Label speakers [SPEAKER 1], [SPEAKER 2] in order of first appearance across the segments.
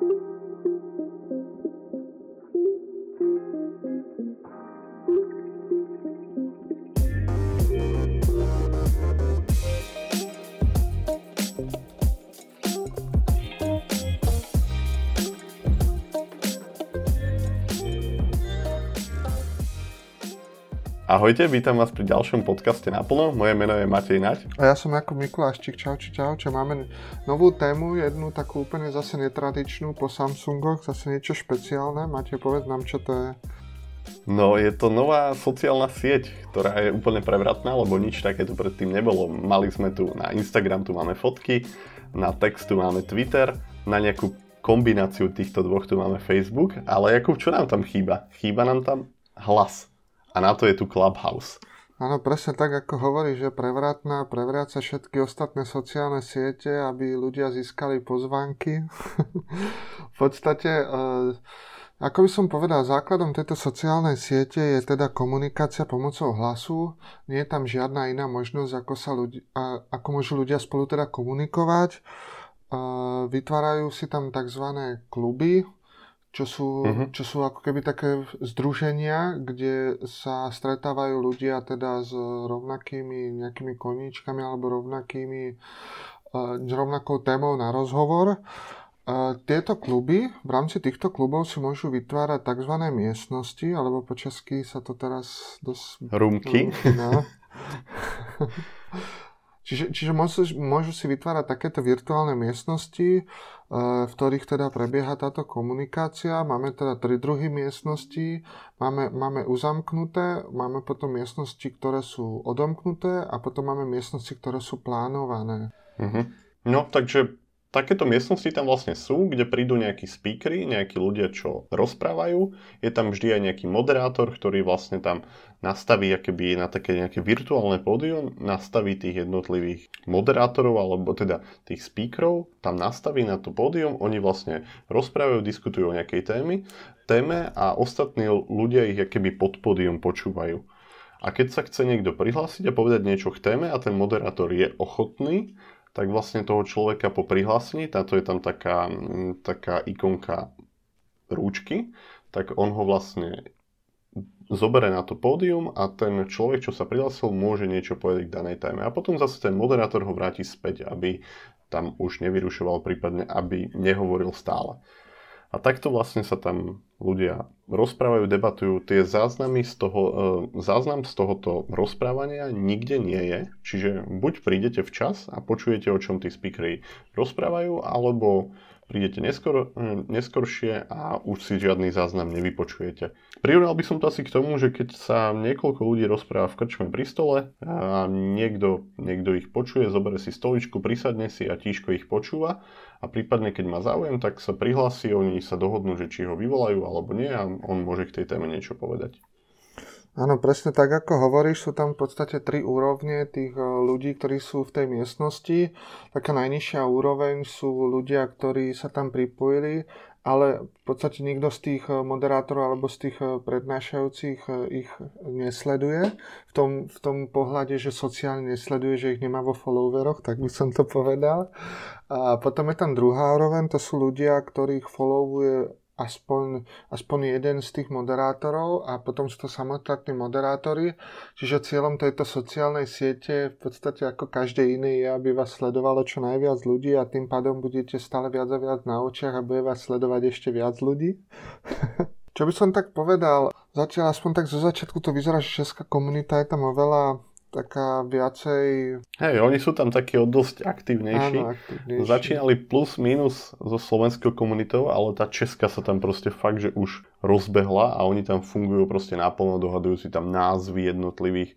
[SPEAKER 1] Thank you. Ahojte, vítam vás pri ďalšom podcaste Naplno. Moje meno je Matej Nať.
[SPEAKER 2] A ja som Jakub Mikuláščik. Čau, čau, čau. Čo máme novú tému, jednu takú úplne zase netradičnú po Samsungoch, zase niečo špeciálne. Matej, povedz nám, čo to je.
[SPEAKER 1] No, je to nová sociálna sieť, ktorá je úplne prevratná, lebo nič takéto predtým nebolo. Mali sme tu na Instagram, tu máme fotky, na text tu máme Twitter, na nejakú kombináciu týchto dvoch tu máme Facebook, ale Jakub, čo nám tam chýba? Chýba nám tam hlas a na to je tu Clubhouse.
[SPEAKER 2] Áno, presne tak, ako hovorí, že prevratná, prevráca všetky ostatné sociálne siete, aby ľudia získali pozvánky. v podstate, uh, ako by som povedal, základom tejto sociálnej siete je teda komunikácia pomocou hlasu. Nie je tam žiadna iná možnosť, ako, sa ľudia, ako môžu ľudia spolu teda komunikovať. Uh, vytvárajú si tam tzv. kluby, čo sú, uh-huh. čo sú ako keby také združenia, kde sa stretávajú ľudia teda s rovnakými nejakými koníčkami alebo rovnakými, uh, rovnakou témou na rozhovor. Uh, tieto kluby, v rámci týchto klubov si môžu vytvárať tzv. miestnosti, alebo po česky sa to teraz dosť...
[SPEAKER 1] Rumky. No.
[SPEAKER 2] Čiže, čiže môžu, môžu si vytvárať takéto virtuálne miestnosti, e, v ktorých teda prebieha táto komunikácia. Máme teda tri druhy miestností. Máme, máme uzamknuté, máme potom miestnosti, ktoré sú odomknuté a potom máme miestnosti, ktoré sú plánované.
[SPEAKER 1] Uh-huh. No, takže takéto miestnosti tam vlastne sú, kde prídu nejakí speakery, nejakí ľudia, čo rozprávajú. Je tam vždy aj nejaký moderátor, ktorý vlastne tam nastaví akoby na také nejaké virtuálne pódium, nastaví tých jednotlivých moderátorov, alebo teda tých speakerov, tam nastaví na to pódium, oni vlastne rozprávajú, diskutujú o nejakej témy, téme a ostatní ľudia ich akoby pod pódium počúvajú. A keď sa chce niekto prihlásiť a povedať niečo k téme a ten moderátor je ochotný, tak vlastne toho človeka po prihlásení, táto je tam taká, mm, taká ikonka rúčky, tak on ho vlastne zobere na to pódium a ten človek, čo sa prihlásil, môže niečo povedať k danej téme. A potom zase ten moderátor ho vráti späť, aby tam už nevyrušoval, prípadne aby nehovoril stále. A takto vlastne sa tam ľudia rozprávajú, debatujú. Tie záznamy z toho, e, záznam z tohoto rozprávania nikde nie je. Čiže buď prídete včas a počujete, o čom tí speakery rozprávajú, alebo prídete neskor, hm, neskoršie a už si žiadny záznam nevypočujete. Prirovnal by som to asi k tomu, že keď sa niekoľko ľudí rozpráva v krčme pri stole a niekto, niekto ich počuje, zoberie si stoličku, prisadne si a tížko ich počúva a prípadne keď má záujem, tak sa prihlási, oni sa dohodnú, že či ho vyvolajú alebo nie a on môže k tej téme niečo povedať.
[SPEAKER 2] Áno, presne tak, ako hovoríš, sú tam v podstate tri úrovne tých e, ľudí, ktorí sú v tej miestnosti. Taká najnižšia úroveň sú ľudia, ktorí sa tam pripojili, ale v podstate nikto z tých e, moderátorov alebo z tých e, prednášajúcich ich nesleduje. V tom, v tom pohľade, že sociálne nesleduje, že ich nemá vo followeroch, tak by som to povedal. A potom je tam druhá úroveň, to sú ľudia, ktorých followuje aspoň, aspoň jeden z tých moderátorov a potom sú to samostatní moderátori. Čiže cieľom tejto sociálnej siete v podstate ako každé iné je, aby vás sledovalo čo najviac ľudí a tým pádom budete stále viac a viac na očiach a bude vás sledovať ešte viac ľudí. čo by som tak povedal, zatiaľ aspoň tak zo začiatku to vyzerá, že česká komunita je tam oveľa taká viacej...
[SPEAKER 1] Hej, oni sú tam takí dosť aktívnejší. Áno, aktívnejší. Začínali plus minus so slovenskou komunitou, ale tá česká sa tam proste fakt, že už rozbehla a oni tam fungujú proste naplno, dohadujú si tam názvy jednotlivých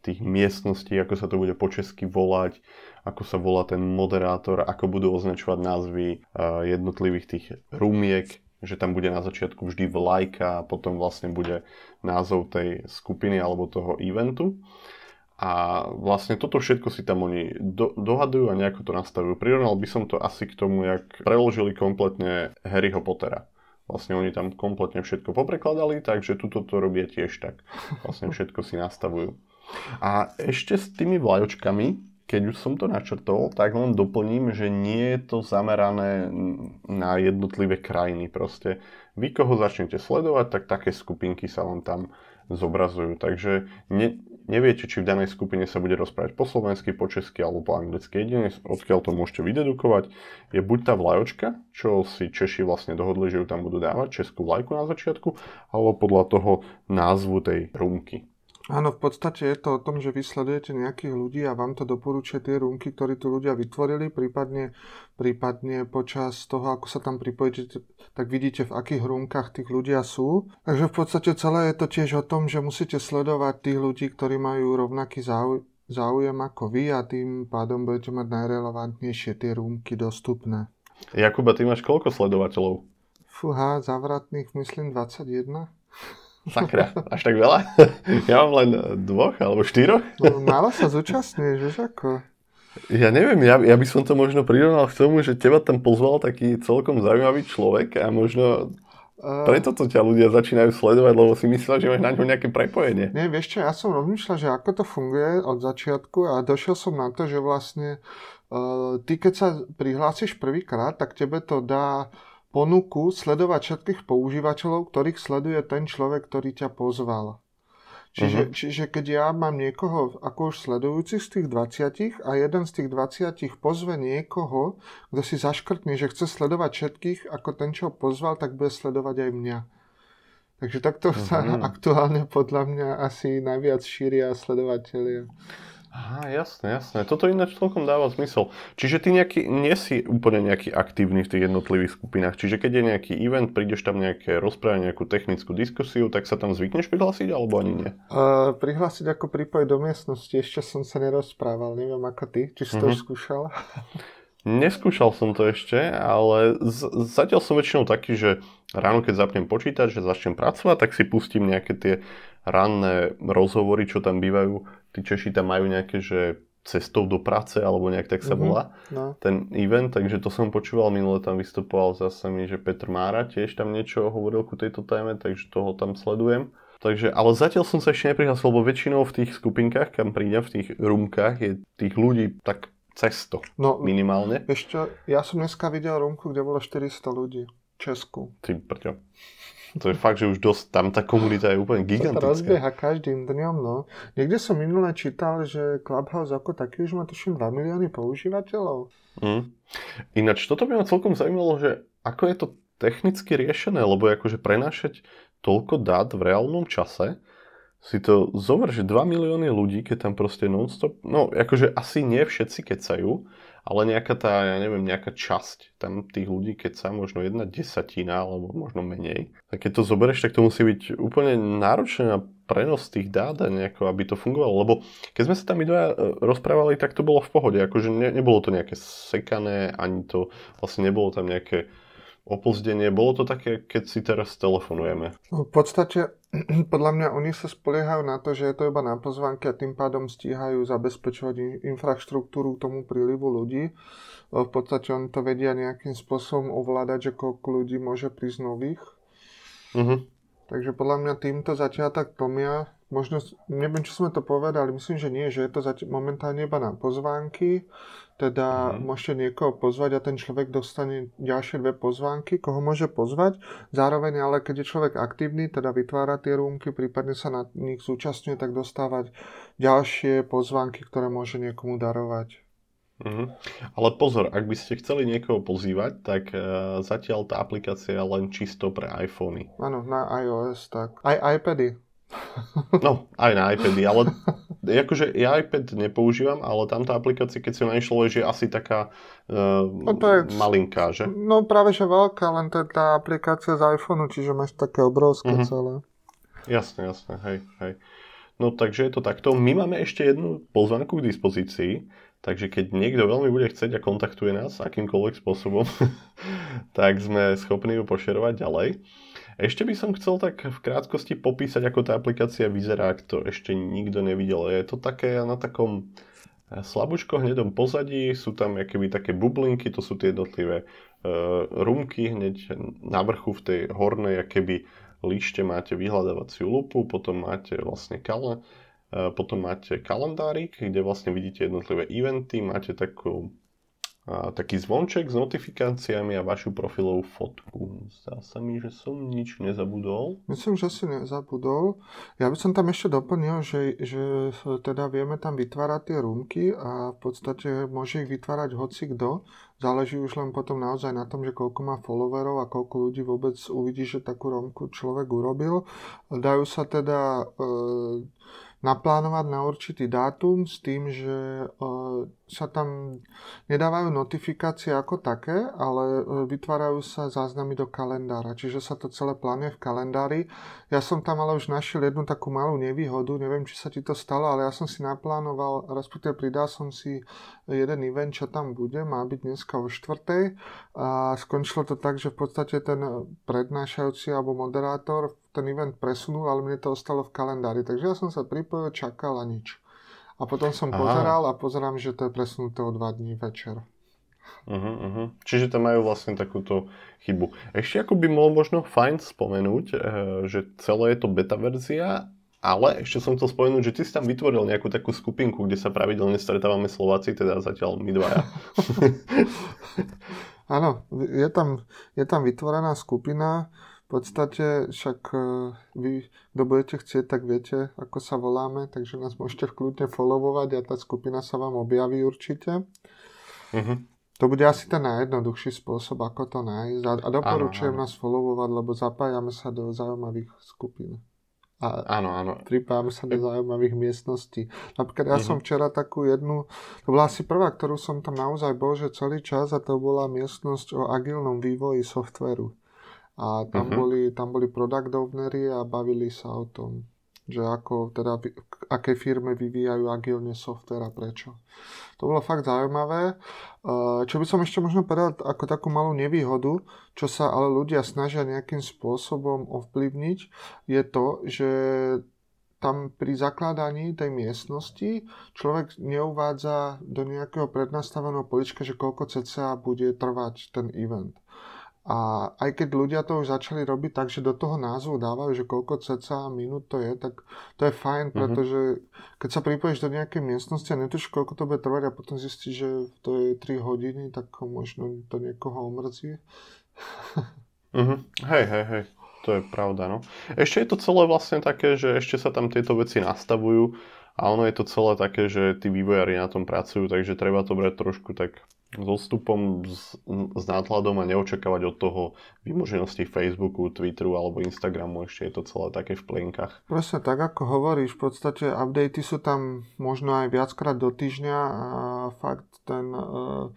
[SPEAKER 1] tých miestností, ako sa to bude po česky volať, ako sa volá ten moderátor, ako budú označovať názvy uh, jednotlivých tých rumiek, že tam bude na začiatku vždy vlajka a potom vlastne bude názov tej skupiny alebo toho eventu. A vlastne toto všetko si tam oni do, dohadujú a nejako to nastavujú. Prirovnal by som to asi k tomu, jak preložili kompletne Harryho Pottera. Vlastne oni tam kompletne všetko poprekladali, takže tuto to robia tiež tak. Vlastne všetko si nastavujú. A ešte s tými vlajočkami, keď už som to načrtol, tak len doplním, že nie je to zamerané na jednotlivé krajiny. Proste vy, koho začnete sledovať, tak také skupinky sa vám tam zobrazujú. Takže ne, neviete, či v danej skupine sa bude rozprávať po slovensky, po česky alebo po anglicky. Jedine, odkiaľ to môžete vydedukovať, je buď tá vlajočka, čo si Češi vlastne dohodli, že ju tam budú dávať, českú vlajku na začiatku, alebo podľa toho názvu tej rúmky.
[SPEAKER 2] Áno, v podstate je to o tom, že vy sledujete nejakých ľudí a vám to doporučuje tie rúmky, ktoré tu ľudia vytvorili, prípadne, prípadne počas toho, ako sa tam pripojíte, tak vidíte, v akých rúmkach tých ľudia sú. Takže v podstate celé je to tiež o tom, že musíte sledovať tých ľudí, ktorí majú rovnaký záujem, záujem ako vy a tým pádom budete mať najrelevantnejšie tie rúmky dostupné.
[SPEAKER 1] Jakuba, ty máš koľko sledovateľov?
[SPEAKER 2] Fúha, zavratných myslím 21.
[SPEAKER 1] Sakra, až tak veľa? Ja mám len dvoch alebo štyroch.
[SPEAKER 2] No, málo sa zúčastňuješ, vieš ako?
[SPEAKER 1] Ja neviem, ja, ja by som to možno prirovnal k tomu, že teba tam pozval taký celkom zaujímavý človek a možno preto to ťa ľudia začínajú sledovať, lebo si myslel, že máš na ňo nejaké prepojenie.
[SPEAKER 2] Nie, vieš čo, ja som rozmýšľal, že ako to funguje od začiatku a došiel som na to, že vlastne uh, ty keď sa prihlásiš prvýkrát, tak tebe to dá ponuku sledovať všetkých používateľov, ktorých sleduje ten človek, ktorý ťa pozval. Čiže, uh-huh. čiže keď ja mám niekoho ako už sledujúci z tých 20 a jeden z tých 20 pozve niekoho, kto si zaškrtne, že chce sledovať všetkých, ako ten, čo pozval, tak bude sledovať aj mňa. Takže takto uh-huh. sa aktuálne podľa mňa asi najviac šíria sledovateľia.
[SPEAKER 1] Aha, jasné, jasné. Toto ináč celkom dáva zmysel. Čiže ty nejaký, nie si úplne nejaký aktívny v tých jednotlivých skupinách. Čiže keď je nejaký event, prídeš tam nejaké rozprávanie, nejakú technickú diskusiu, tak sa tam zvykneš prihlásiť alebo ani nie?
[SPEAKER 2] Uh, prihlásiť ako prípoj do miestnosti, ešte som sa nerozprával. Neviem ako ty, či si to uh-huh. už skúšal?
[SPEAKER 1] Neskúšal som to ešte, ale z- zatiaľ som väčšinou taký, že ráno keď zapnem počítať, že začnem pracovať, tak si pustím nejaké tie ranné rozhovory, čo tam bývajú. Tí Češi tam majú nejaké, že cestou do práce, alebo nejak tak sa mhm, volá mm-hmm, no. ten event, takže to som počúval, minule tam vystupoval zase mi, že Petr Mára tiež tam niečo hovoril ku tejto téme, takže toho tam sledujem. Takže, ale zatiaľ som sa ešte neprihlásil, lebo väčšinou v tých skupinkách, kam prídem, v tých rúmkach, je tých ľudí tak cesto no, minimálne.
[SPEAKER 2] Ešte, ja som dneska videl rúmku, kde bolo 400 ľudí. Česku.
[SPEAKER 1] Ty prťo. To je fakt, že už dosť, tam tá komunita je úplne gigantická. To
[SPEAKER 2] rozbieha každým dňom, no. Niekde som minule čítal, že Clubhouse ako taký už má tuším 2 milióny používateľov.
[SPEAKER 1] Mm. Ináč, toto by ma celkom zaujímalo, že ako je to technicky riešené, lebo akože prenášať toľko dát v reálnom čase, si to zober, že 2 milióny ľudí, keď tam proste non-stop, no akože asi nie všetci kecajú, ale nejaká tá, ja neviem, nejaká časť tam tých ľudí, keď sa možno jedna desatina alebo možno menej, tak keď to zoberieš, tak to musí byť úplne náročné na prenos tých dát a nejako, aby to fungovalo, lebo keď sme sa tam dvaja e, rozprávali, tak to bolo v pohode, akože ne, nebolo to nejaké sekané, ani to vlastne nebolo tam nejaké opozdenie. Bolo to také, keď si teraz telefonujeme.
[SPEAKER 2] V podstate, podľa mňa, oni sa spoliehajú na to, že je to iba na pozvánky a tým pádom stíhajú zabezpečovať infraštruktúru tomu prílivu ľudí. V podstate oni to vedia nejakým spôsobom ovládať, že koľko ľudí môže prísť nových. Uh-huh. Takže podľa mňa týmto zatiaľ tak plnia. Možno, neviem, či sme to povedali, myslím, že nie, že je to zatiaľ momentálne iba na pozvánky. Teda mm-hmm. môžete niekoho pozvať a ten človek dostane ďalšie dve pozvánky, koho môže pozvať. Zároveň ale keď je človek aktívny, teda vytvára tie rúmky, prípadne sa na nich zúčastňuje, tak dostávať ďalšie pozvánky, ktoré môže niekomu darovať.
[SPEAKER 1] Mm-hmm. Ale pozor, ak by ste chceli niekoho pozývať, tak uh, zatiaľ tá aplikácia je len čisto pre iPhony.
[SPEAKER 2] Áno, na iOS, tak. Aj iPady.
[SPEAKER 1] No, aj na iPady, ale akože ja iPad nepoužívam, ale tamtá aplikácia, keď si ho našlo, je asi taká uh, no to je, malinká, že?
[SPEAKER 2] No práve, že veľká, len to je tá aplikácia z iPhoneu, čiže máš také obrovské uh-huh. celé.
[SPEAKER 1] Jasné, jasné, hej, hej. No takže je to takto. My máme ešte jednu pozvanku k dispozícii, takže keď niekto veľmi bude chcieť a kontaktuje nás akýmkoľvek spôsobom, tak sme schopní ju pošerovať ďalej. Ešte by som chcel tak v krátkosti popísať, ako tá aplikácia vyzerá, ak to ešte nikto nevidel. Je to také na takom eh, slabúčko hnedom pozadí, sú tam akéby také bublinky, to sú tie jednotlivé uh, rumky, hneď na vrchu v tej hornej akéby líšte máte vyhľadávaciu lupu, potom máte vlastne kale, potom máte kalendárik, kde vlastne vidíte jednotlivé eventy, máte takú a taký zvonček s notifikáciami a vašu profilovú fotku. Zdá sa mi, že som nič nezabudol.
[SPEAKER 2] Myslím, že si nezabudol. Ja by som tam ešte doplnil, že, že teda vieme tam vytvárať tie rúmky a v podstate môže ich vytvárať hoci kto. Záleží už len potom naozaj na tom, že koľko má followerov a koľko ľudí vôbec uvidí, že takú rómku človek urobil. Dajú sa teda e, naplánovať na určitý dátum s tým, že sa tam nedávajú notifikácie ako také, ale e, vytvárajú sa záznamy do kalendára, čiže sa to celé plánuje v kalendári. Ja som tam ale už našiel jednu takú malú nevýhodu, neviem, či sa ti to stalo, ale ja som si naplánoval, respektíve pridal som si jeden event, čo tam bude, má byť dneska o štvrtej a skončilo to tak, že v podstate ten prednášajúci alebo moderátor ten event presunul, ale mne to ostalo v kalendári. Takže ja som sa pripojil, čakal a nič. A potom som Aha. pozeral a pozerám, že to je presunuté o dva dní večer.
[SPEAKER 1] Uh-huh, uh-huh. Čiže tam majú vlastne takúto chybu. Ešte ako by bolo možno fajn spomenúť, eh, že celé je to beta verzia, ale ešte som chcel spomenúť, že ty si tam vytvoril nejakú takú skupinku, kde sa pravidelne stretávame Slováci, teda zatiaľ my dvaja.
[SPEAKER 2] Áno, je tam, je tam vytvorená skupina, podstate však e, vy, kto budete chcieť, tak viete, ako sa voláme, takže nás môžete kľudne followovať a tá skupina sa vám objaví určite. Uh-huh. To bude asi ten najjednoduchší spôsob, ako to nájsť. A, a doporučujem áno, áno. nás followovať, lebo zapájame sa do zaujímavých skupín.
[SPEAKER 1] A áno, áno.
[SPEAKER 2] Pripájame sa do zaujímavých miestností. Napríklad ja uh-huh. som včera takú jednu, to bola asi prvá, ktorú som tam naozaj bol, že celý čas a to bola miestnosť o agilnom vývoji softveru. A tam, uh-huh. boli, tam boli product ownery a bavili sa o tom, že ako, teda, aké firme vyvíjajú agilne software a prečo. To bolo fakt zaujímavé. Čo by som ešte možno povedal ako takú malú nevýhodu, čo sa ale ľudia snažia nejakým spôsobom ovplyvniť, je to, že tam pri zakladaní tej miestnosti človek neuvádza do nejakého prednastaveného polička, že koľko cca bude trvať ten event. A aj keď ľudia to už začali robiť tak, že do toho názvu dávajú, že koľko cca minút to je, tak to je fajn, mm-hmm. pretože keď sa pripojíš do nejakej miestnosti a netuš, koľko to bude trvať a potom zistíš, že to je 3 hodiny, tak možno to niekoho omrzí.
[SPEAKER 1] mm-hmm. Hej, hej, hej. To je pravda, no. Ešte je to celé vlastne také, že ešte sa tam tieto veci nastavujú a ono je to celé také, že tí vývojári na tom pracujú, takže treba to brať trošku tak s odstupom, s, s nákladom a neočakávať od toho vymoženosti Facebooku, Twitteru alebo Instagramu, ešte je to celé také v plienkach.
[SPEAKER 2] Presne tak, ako hovoríš, v podstate updaty sú tam možno aj viackrát do týždňa a fakt ten, e,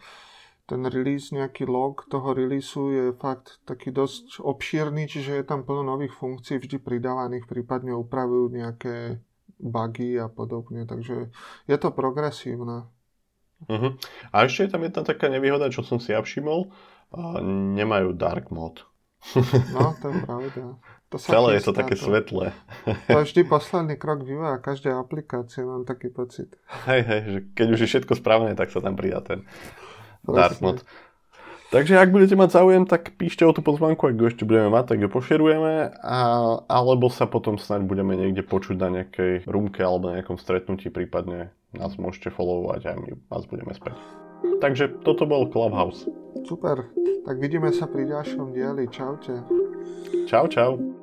[SPEAKER 2] ten release, nejaký log toho releaseu je fakt taký dosť obšírny, čiže je tam plno nových funkcií vždy pridávaných, prípadne upravujú nejaké bugy a podobne, takže je to progresívne.
[SPEAKER 1] Uh-huh. A ešte je tam jedna taká nevýhoda, čo som si ja všimol. Uh, nemajú dark mod.
[SPEAKER 2] no, to je pravda.
[SPEAKER 1] To sa Celé je to také to. svetlé.
[SPEAKER 2] To je vždy posledný krok vývoja každej aplikácie, mám taký pocit.
[SPEAKER 1] Hej, hej, že keď už je všetko správne, tak sa tam pridá ten Presne. dark mod. Takže ak budete mať záujem, tak píšte o tú pozvánku, ak ju ešte budeme mať, tak ju pošerujeme, a, alebo sa potom snáď budeme niekde počuť na nejakej rumke alebo na nejakom stretnutí, prípadne nás môžete followovať a my vás budeme späť. Takže toto bol Clubhouse.
[SPEAKER 2] Super, tak vidíme sa pri ďalšom dieli. Čaute.
[SPEAKER 1] Čau, čau.